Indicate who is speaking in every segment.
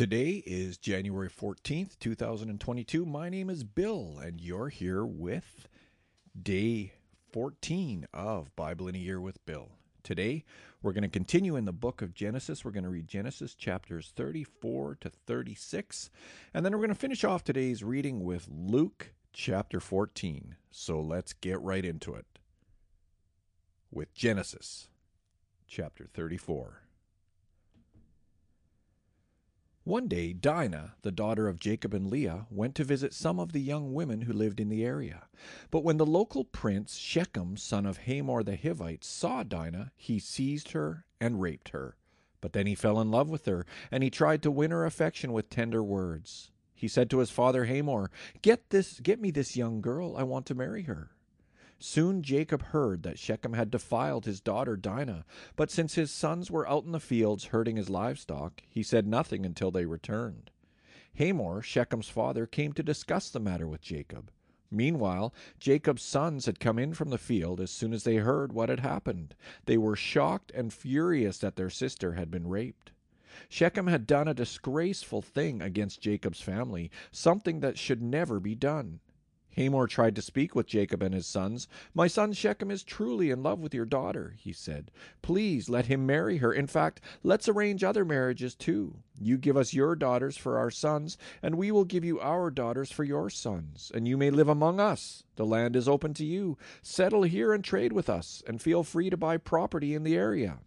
Speaker 1: Today is January 14th, 2022. My name is Bill, and you're here with day 14 of Bible in a Year with Bill. Today, we're going to continue in the book of Genesis. We're going to read Genesis chapters 34 to 36, and then we're going to finish off today's reading with Luke chapter 14. So let's get right into it with Genesis chapter 34. One day, Dinah, the daughter of Jacob and Leah, went to visit some of the young women who lived in the area. But when the local prince, Shechem, son of Hamor the Hivite, saw Dinah, he seized her and raped her. But then he fell in love with her, and he tried to win her affection with tender words. He said to his father Hamor, "Get this, get me this young girl. I want to marry her." Soon Jacob heard that Shechem had defiled his daughter Dinah, but since his sons were out in the fields herding his livestock, he said nothing until they returned. Hamor, Shechem's father, came to discuss the matter with Jacob. Meanwhile, Jacob's sons had come in from the field as soon as they heard what had happened. They were shocked and furious that their sister had been raped. Shechem had done a disgraceful thing against Jacob's family, something that should never be done. Hamor tried to speak with Jacob and his sons. My son Shechem is truly in love with your daughter, he said. Please let him marry her. In fact, let's arrange other marriages too. You give us your daughters for our sons, and we will give you our daughters for your sons, and you may live among us. The land is open to you. Settle here and trade with us, and feel free to buy property in the area.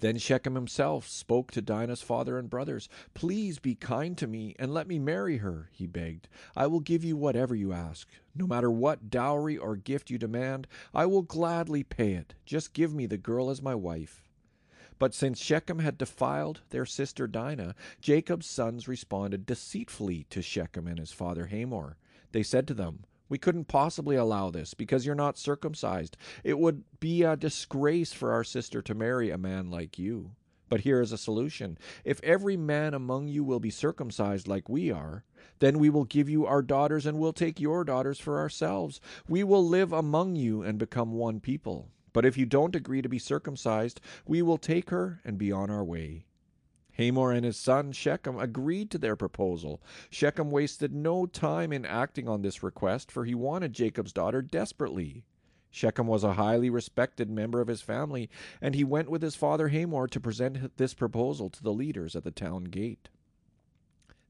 Speaker 1: Then Shechem himself spoke to Dinah's father and brothers. Please be kind to me and let me marry her, he begged. I will give you whatever you ask. No matter what dowry or gift you demand, I will gladly pay it. Just give me the girl as my wife. But since Shechem had defiled their sister Dinah, Jacob's sons responded deceitfully to Shechem and his father Hamor. They said to them, we couldn't possibly allow this because you're not circumcised. It would be a disgrace for our sister to marry a man like you. But here is a solution. If every man among you will be circumcised like we are, then we will give you our daughters and we'll take your daughters for ourselves. We will live among you and become one people. But if you don't agree to be circumcised, we will take her and be on our way. Hamor and his son Shechem agreed to their proposal. Shechem wasted no time in acting on this request, for he wanted Jacob's daughter desperately. Shechem was a highly respected member of his family, and he went with his father Hamor to present this proposal to the leaders at the town gate.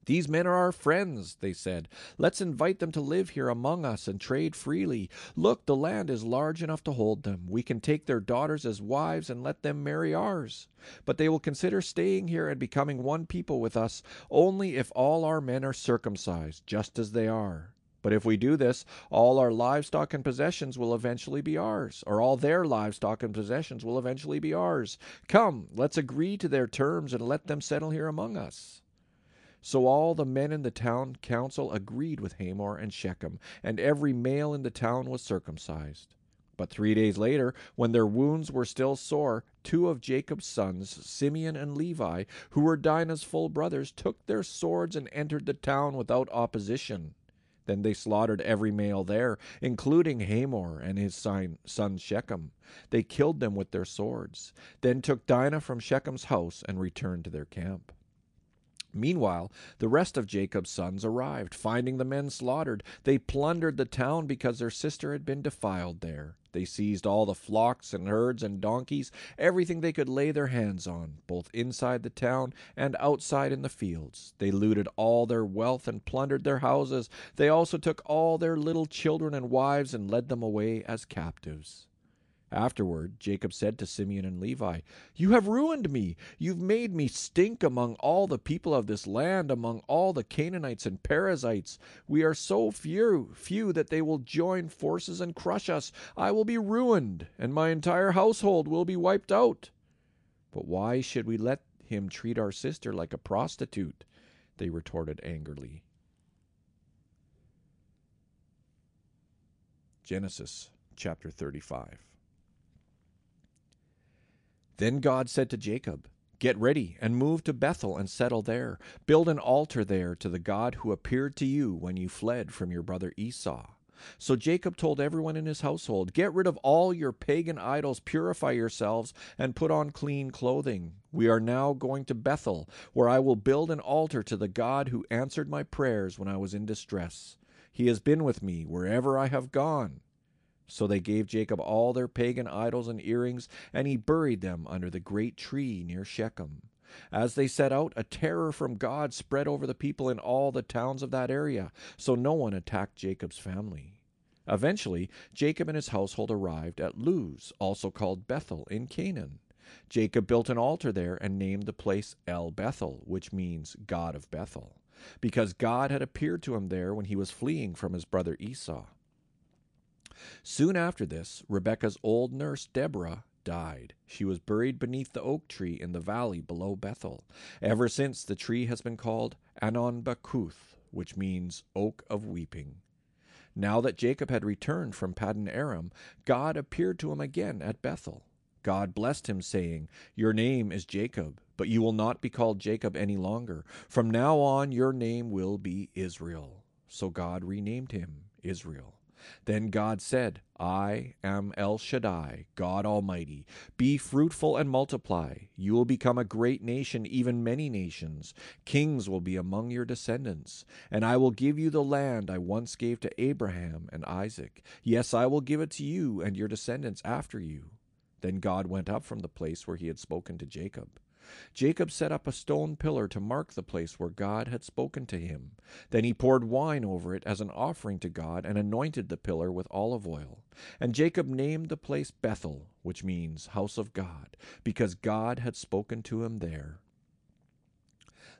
Speaker 1: These men are our friends, they said. Let's invite them to live here among us and trade freely. Look, the land is large enough to hold them. We can take their daughters as wives and let them marry ours. But they will consider staying here and becoming one people with us only if all our men are circumcised, just as they are. But if we do this, all our livestock and possessions will eventually be ours, or all their livestock and possessions will eventually be ours. Come, let's agree to their terms and let them settle here among us. So all the men in the town council agreed with Hamor and Shechem, and every male in the town was circumcised. But three days later, when their wounds were still sore, two of Jacob's sons, Simeon and Levi, who were Dinah's full brothers, took their swords and entered the town without opposition. Then they slaughtered every male there, including Hamor and his son Shechem. They killed them with their swords, then took Dinah from Shechem's house and returned to their camp. Meanwhile, the rest of Jacob's sons arrived. Finding the men slaughtered, they plundered the town because their sister had been defiled there. They seized all the flocks and herds and donkeys, everything they could lay their hands on, both inside the town and outside in the fields. They looted all their wealth and plundered their houses. They also took all their little children and wives and led them away as captives. Afterward, Jacob said to Simeon and Levi, You have ruined me. You've made me stink among all the people of this land, among all the Canaanites and Perizzites. We are so few, few that they will join forces and crush us. I will be ruined, and my entire household will be wiped out. But why should we let him treat our sister like a prostitute? They retorted angrily. Genesis chapter 35. Then God said to Jacob, Get ready and move to Bethel and settle there. Build an altar there to the God who appeared to you when you fled from your brother Esau. So Jacob told everyone in his household, Get rid of all your pagan idols, purify yourselves, and put on clean clothing. We are now going to Bethel, where I will build an altar to the God who answered my prayers when I was in distress. He has been with me wherever I have gone. So they gave Jacob all their pagan idols and earrings, and he buried them under the great tree near Shechem. As they set out, a terror from God spread over the people in all the towns of that area, so no one attacked Jacob's family. Eventually, Jacob and his household arrived at Luz, also called Bethel, in Canaan. Jacob built an altar there and named the place El Bethel, which means God of Bethel, because God had appeared to him there when he was fleeing from his brother Esau. Soon after this, Rebecca's old nurse Deborah died. She was buried beneath the oak tree in the valley below Bethel. Ever since, the tree has been called Allon Bacuth, which means oak of weeping. Now that Jacob had returned from Paddan Aram, God appeared to him again at Bethel. God blessed him, saying, Your name is Jacob, but you will not be called Jacob any longer. From now on, your name will be Israel. So God renamed him Israel. Then God said, I am El Shaddai, God Almighty. Be fruitful and multiply. You will become a great nation, even many nations. Kings will be among your descendants. And I will give you the land I once gave to Abraham and Isaac. Yes, I will give it to you and your descendants after you. Then God went up from the place where he had spoken to Jacob. Jacob set up a stone pillar to mark the place where God had spoken to him. Then he poured wine over it as an offering to God and anointed the pillar with olive oil. And Jacob named the place Bethel, which means house of God, because God had spoken to him there.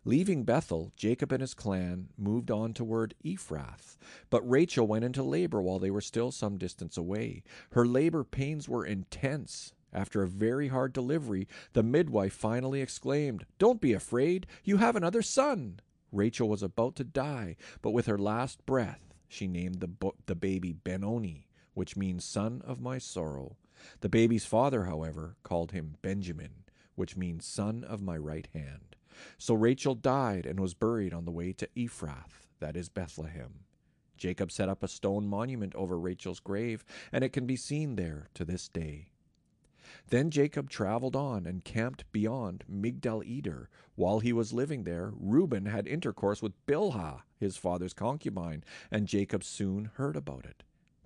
Speaker 1: Leaving Bethel, Jacob and his clan moved on toward Ephrath. But Rachel went into labor while they were still some distance away. Her labor pains were intense. After a very hard delivery, the midwife finally exclaimed, Don't be afraid, you have another son. Rachel was about to die, but with her last breath, she named the, bo- the baby Benoni, which means son of my sorrow. The baby's father, however, called him Benjamin, which means son of my right hand. So Rachel died and was buried on the way to Ephrath, that is Bethlehem. Jacob set up a stone monument over Rachel's grave, and it can be seen there to this day. Then Jacob traveled on and camped beyond Migdal Eder. While he was living there, Reuben had intercourse with Bilhah, his father's concubine, and Jacob soon heard about it.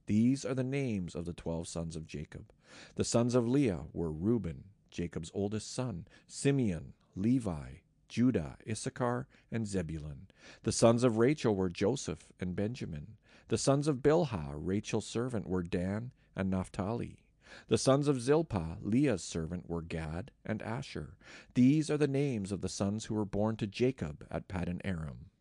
Speaker 1: These are the names of the twelve sons of Jacob. The sons of Leah were Reuben, Jacob's oldest son, Simeon, Levi, Judah, Issachar, and Zebulun. The sons of Rachel were Joseph and Benjamin. The sons of Bilhah, Rachel's servant, were Dan and Naphtali. The sons of Zilpah, Leah's servant, were Gad and Asher. These are the names of the sons who were born to Jacob at Paddan Aram.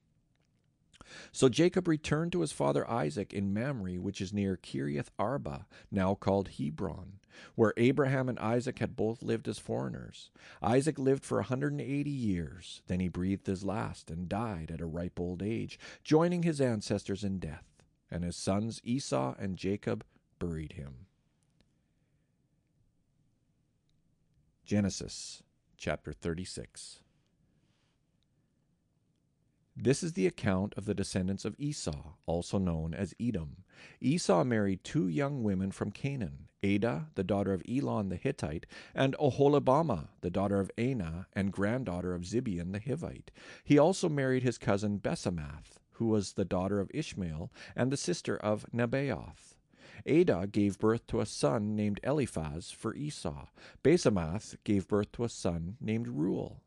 Speaker 1: So Jacob returned to his father Isaac in Mamre, which is near Kiriath Arba, now called Hebron, where Abraham and Isaac had both lived as foreigners. Isaac lived for a 180 years. Then he breathed his last and died at a ripe old age, joining his ancestors in death. And his sons Esau and Jacob buried him. Genesis chapter 36. This is the account of the descendants of Esau, also known as Edom. Esau married two young women from Canaan, Adah, the daughter of Elon the Hittite, and Oholibamah, the daughter of Anah and granddaughter of Zibeon the Hivite. He also married his cousin Basemath, who was the daughter of Ishmael and the sister of Nebaioth. Adah gave birth to a son named Eliphaz for Esau. Basemath gave birth to a son named Reuel.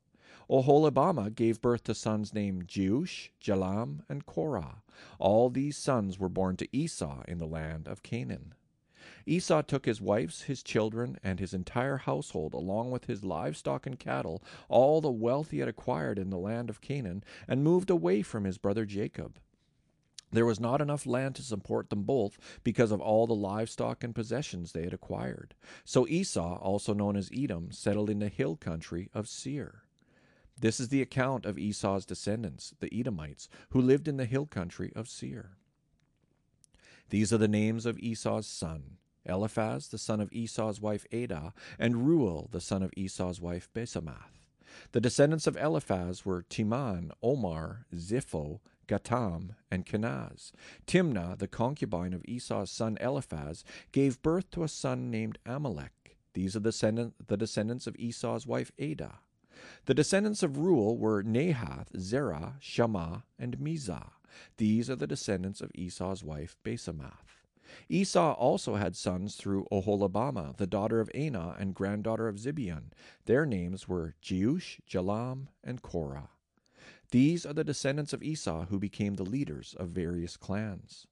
Speaker 1: Oholibamah gave birth to sons named Jeush, Jalam, and Korah. All these sons were born to Esau in the land of Canaan. Esau took his wives, his children, and his entire household, along with his livestock and cattle, all the wealth he had acquired in the land of Canaan, and moved away from his brother Jacob. There was not enough land to support them both because of all the livestock and possessions they had acquired. So Esau, also known as Edom, settled in the hill country of Seir. This is the account of Esau's descendants, the Edomites, who lived in the hill country of Seir. These are the names of Esau's son Eliphaz, the son of Esau's wife Adah, and Reuel, the son of Esau's wife Basemath. The descendants of Eliphaz were Teman, Omar, Zepho, Gatam, and Kenaz. Timnah, the concubine of Esau's son Eliphaz, gave birth to a son named Amalek. These are the, descendant, the descendants of Esau's wife Adah. The descendants of Reuel were Nahath, Zerah, Shammah, and Mizzah. These are the descendants of Esau's wife Basemath. Esau also had sons through Oholibamah, the daughter of Anah and granddaughter of Zibeon. Their names were Jeush, Jalam, and Korah. These are the descendants of Esau who became the leaders of various clans.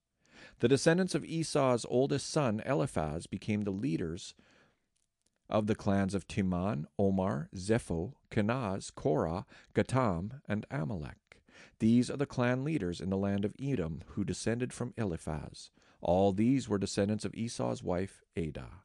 Speaker 1: The descendants of Esau's oldest son Eliphaz became the leaders of the clans of Teman, Omar, Zepho, Kenaz, Korah, Gatam, and Amalek. These are the clan leaders in the land of Edom who descended from Eliphaz. All these were descendants of Esau's wife Adah.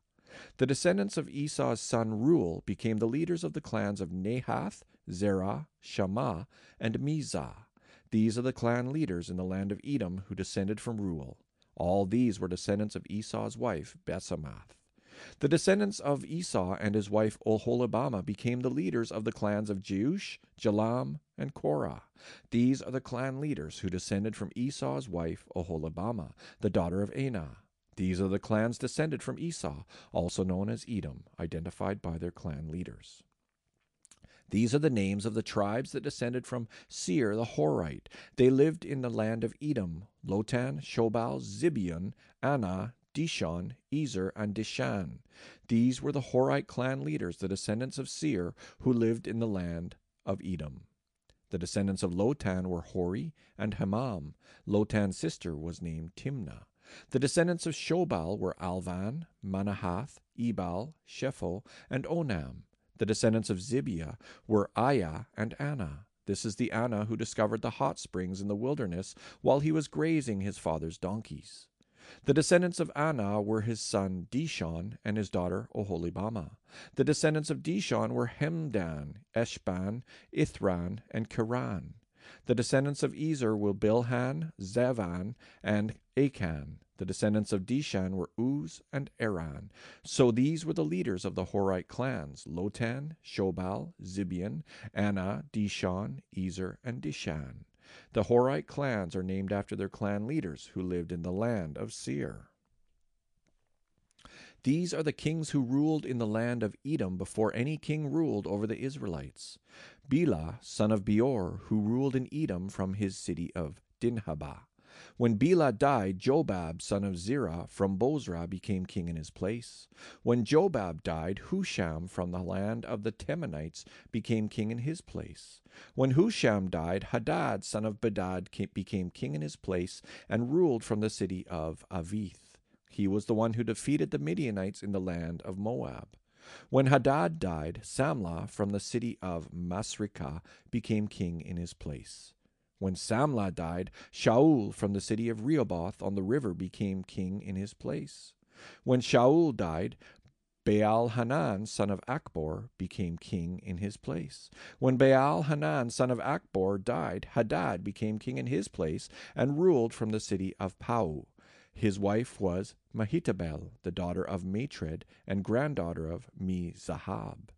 Speaker 1: The descendants of Esau's son Reuel became the leaders of the clans of Nahath, Zerah, Shammah, and Mizzah. These are the clan leaders in the land of Edom who descended from Reuel. All these were descendants of Esau's wife Basemath. The descendants of Esau and his wife Oholibamah became the leaders of the clans of Jeush, Jalam, and Korah. These are the clan leaders who descended from Esau's wife Oholibamah, the daughter of Anah. These are the clans descended from Esau, also known as Edom, identified by their clan leaders. These are the names of the tribes that descended from Seir the Horite. They lived in the land of Edom, Lotan, Shobal, Zibeon, Anah, Dishon, Ezer, and Dishan. These were the Horite clan leaders, the descendants of Seir, who lived in the land of Edom. The descendants of Lotan were Hori and Hamam. Lotan's sister was named Timnah. The descendants of Shobal were Alvan, Manahath, Ebal, Shepho, and Onam. The descendants of Zibeon were Aiah and Anah. This is the Anah who discovered the hot springs in the wilderness while he was grazing his father's donkeys. The descendants of Anah were his son Dishon and his daughter Oholibamah. The descendants of Dishon were Hemdan, Eshban, Ithran, and Keran. The descendants of Ezer were Bilhan, Zaavan, and Akan. The descendants of Dishan were Uz and Aran. So these were the leaders of the Horite clans Lotan, Shobal, Zibeon, Anah, Dishan, Ezer, and Dishan. The Horite clans are named after their clan leaders who lived in the land of Seir. These are the kings who ruled in the land of Edom before any king ruled over the Israelites. Bela, son of Beor, who ruled in Edom from his city of Dinhabah. When Bela died, Jobab, son of Zerah, from Bozrah, became king in his place. When Jobab died, Husham from the land of the Temanites became king in his place. When Husham died, Hadad, son of Bedad, became king in his place and ruled from the city of Avith. He was the one who defeated the Midianites in the land of Moab. When Hadad died, Samlah from the city of Masrekah became king in his place. When Samlah died, Shaul from the city of Rehoboth on the river became king in his place. When Shaul died, Baal Hanan, son of Acbor, became king in his place. When Baal Hanan, son of Acbor, died, Hadad became king in his place and ruled from the city of Pau. His wife was Mehetabel, the daughter of Matred and granddaughter of Me Zahab.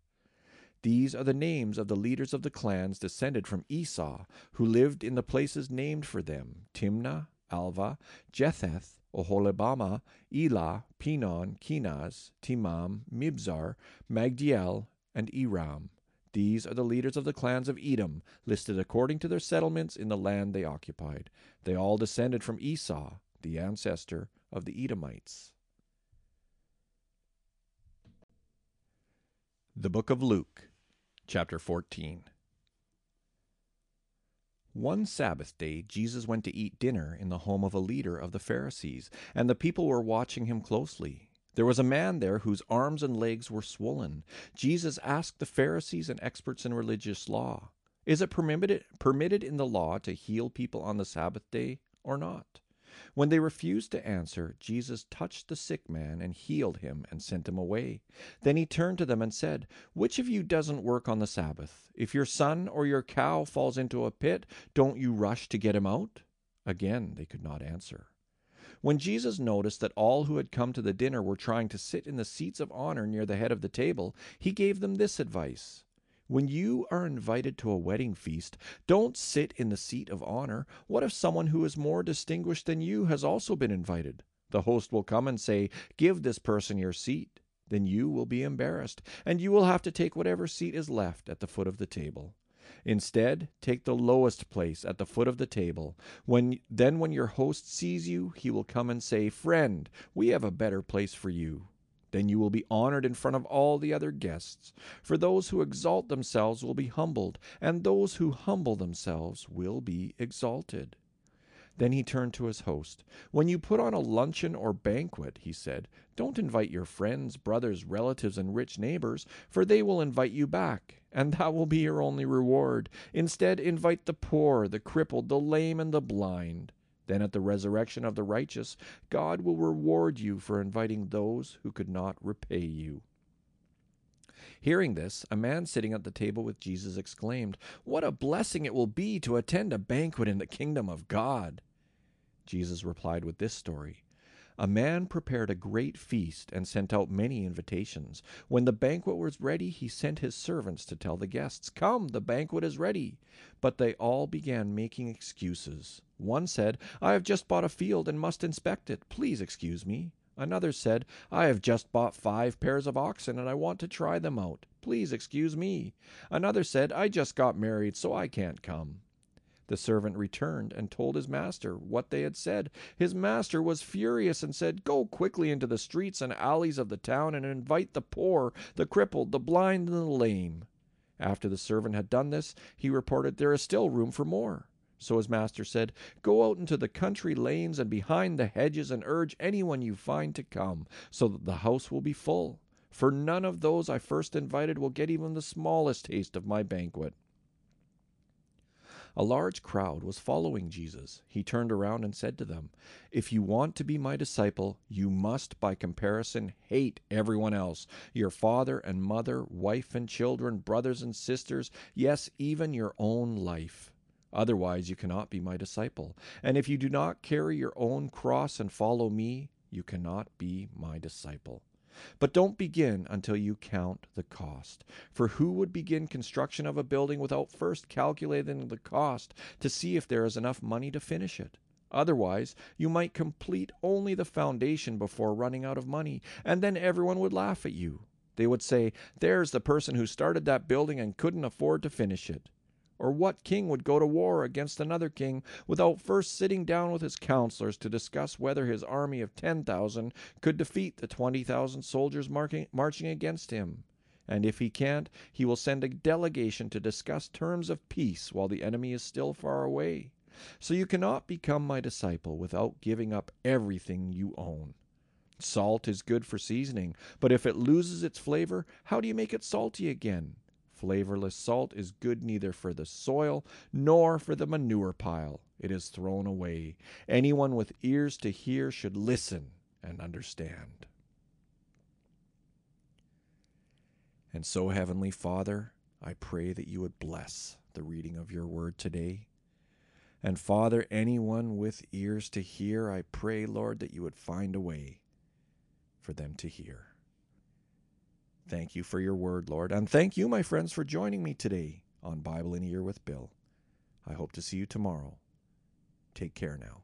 Speaker 1: These are the names of the leaders of the clans descended from Esau, who lived in the places named for them Timnah, Alva, Jetheth, Oholibamah, Elah, Pinon, Kenaz, Teman, Mibzar, Magdiel, and Iram. These are the leaders of the clans of Edom, listed according to their settlements in the land they occupied. They all descended from Esau, the ancestor of the Edomites. The Book of Luke Chapter 14 One Sabbath day, Jesus went to eat dinner in the home of a leader of the Pharisees, and the people were watching him closely. There was a man there whose arms and legs were swollen. Jesus asked the Pharisees and experts in religious law, Is it permitted, permitted in the law to heal people on the Sabbath day or not? When they refused to answer, Jesus touched the sick man and healed him and sent him away. Then he turned to them and said, Which of you doesn't work on the Sabbath? If your son or your cow falls into a pit, don't you rush to get him out? Again they could not answer. When Jesus noticed that all who had come to the dinner were trying to sit in the seats of honor near the head of the table, he gave them this advice When you are invited to a wedding feast, don't sit in the seat of honor. What if someone who is more distinguished than you has also been invited? The host will come and say, Give this person your seat. Then you will be embarrassed, and you will have to take whatever seat is left at the foot of the table. Instead, take the lowest place at the foot of the table. When then when your host sees you, he will come and say, "Friend, we have a better place for you." Then you will be honored in front of all the other guests. For those who exalt themselves will be humbled, and those who humble themselves will be exalted. Then he turned to his host. When you put on a luncheon or banquet, he said, don't invite your friends, brothers, relatives, and rich neighbors, for they will invite you back, and that will be your only reward. Instead, invite the poor, the crippled, the lame, and the blind. Then at the resurrection of the righteous, God will reward you for inviting those who could not repay you. Hearing this, a man sitting at the table with Jesus exclaimed, What a blessing it will be to attend a banquet in the kingdom of God! Jesus replied with this story. A man prepared a great feast and sent out many invitations. When the banquet was ready, he sent his servants to tell the guests, Come, the banquet is ready. But they all began making excuses. One said, I have just bought a field and must inspect it. Please excuse me. Another said, I have just bought five pairs of oxen and I want to try them out. Please excuse me. Another said, I just got married, so I can't come. The servant returned and told his master what they had said. His master was furious and said, Go quickly into the streets and alleys of the town and invite the poor, the crippled, the blind, and the lame. After the servant had done this, he reported, There is still room for more. So his master said, Go out into the country lanes and behind the hedges and urge anyone you find to come, so that the house will be full. For none of those I first invited will get even the smallest taste of my banquet. A large crowd was following Jesus. He turned around and said to them, If you want to be my disciple, you must, by comparison, hate everyone else your father and mother, wife and children, brothers and sisters, yes, even your own life. Otherwise, you cannot be my disciple. And if you do not carry your own cross and follow me, you cannot be my disciple. But don't begin until you count the cost. For who would begin construction of a building without first calculating the cost to see if there is enough money to finish it? Otherwise, you might complete only the foundation before running out of money, and then everyone would laugh at you. They would say, There's the person who started that building and couldn't afford to finish it. Or what king would go to war against another king without first sitting down with his counselors to discuss whether his army of 10,000 could defeat the 20,000 soldiers marching against him? And if he can't, he will send a delegation to discuss terms of peace while the enemy is still far away. So you cannot become my disciple without giving up everything you own. Salt is good for seasoning, but if it loses its flavor, how do you make it salty again? Flavorless salt is good neither for the soil nor for the manure pile. It is thrown away. Anyone with ears to hear should listen and understand. And so, Heavenly Father, I pray that you would bless the reading of your word today. And Father, anyone with ears to hear, I pray, Lord, that you would find a way for them to hear. Thank you for your word, Lord. And thank you, my friends, for joining me today on Bible in a Year with Bill. I hope to see you tomorrow. Take care now.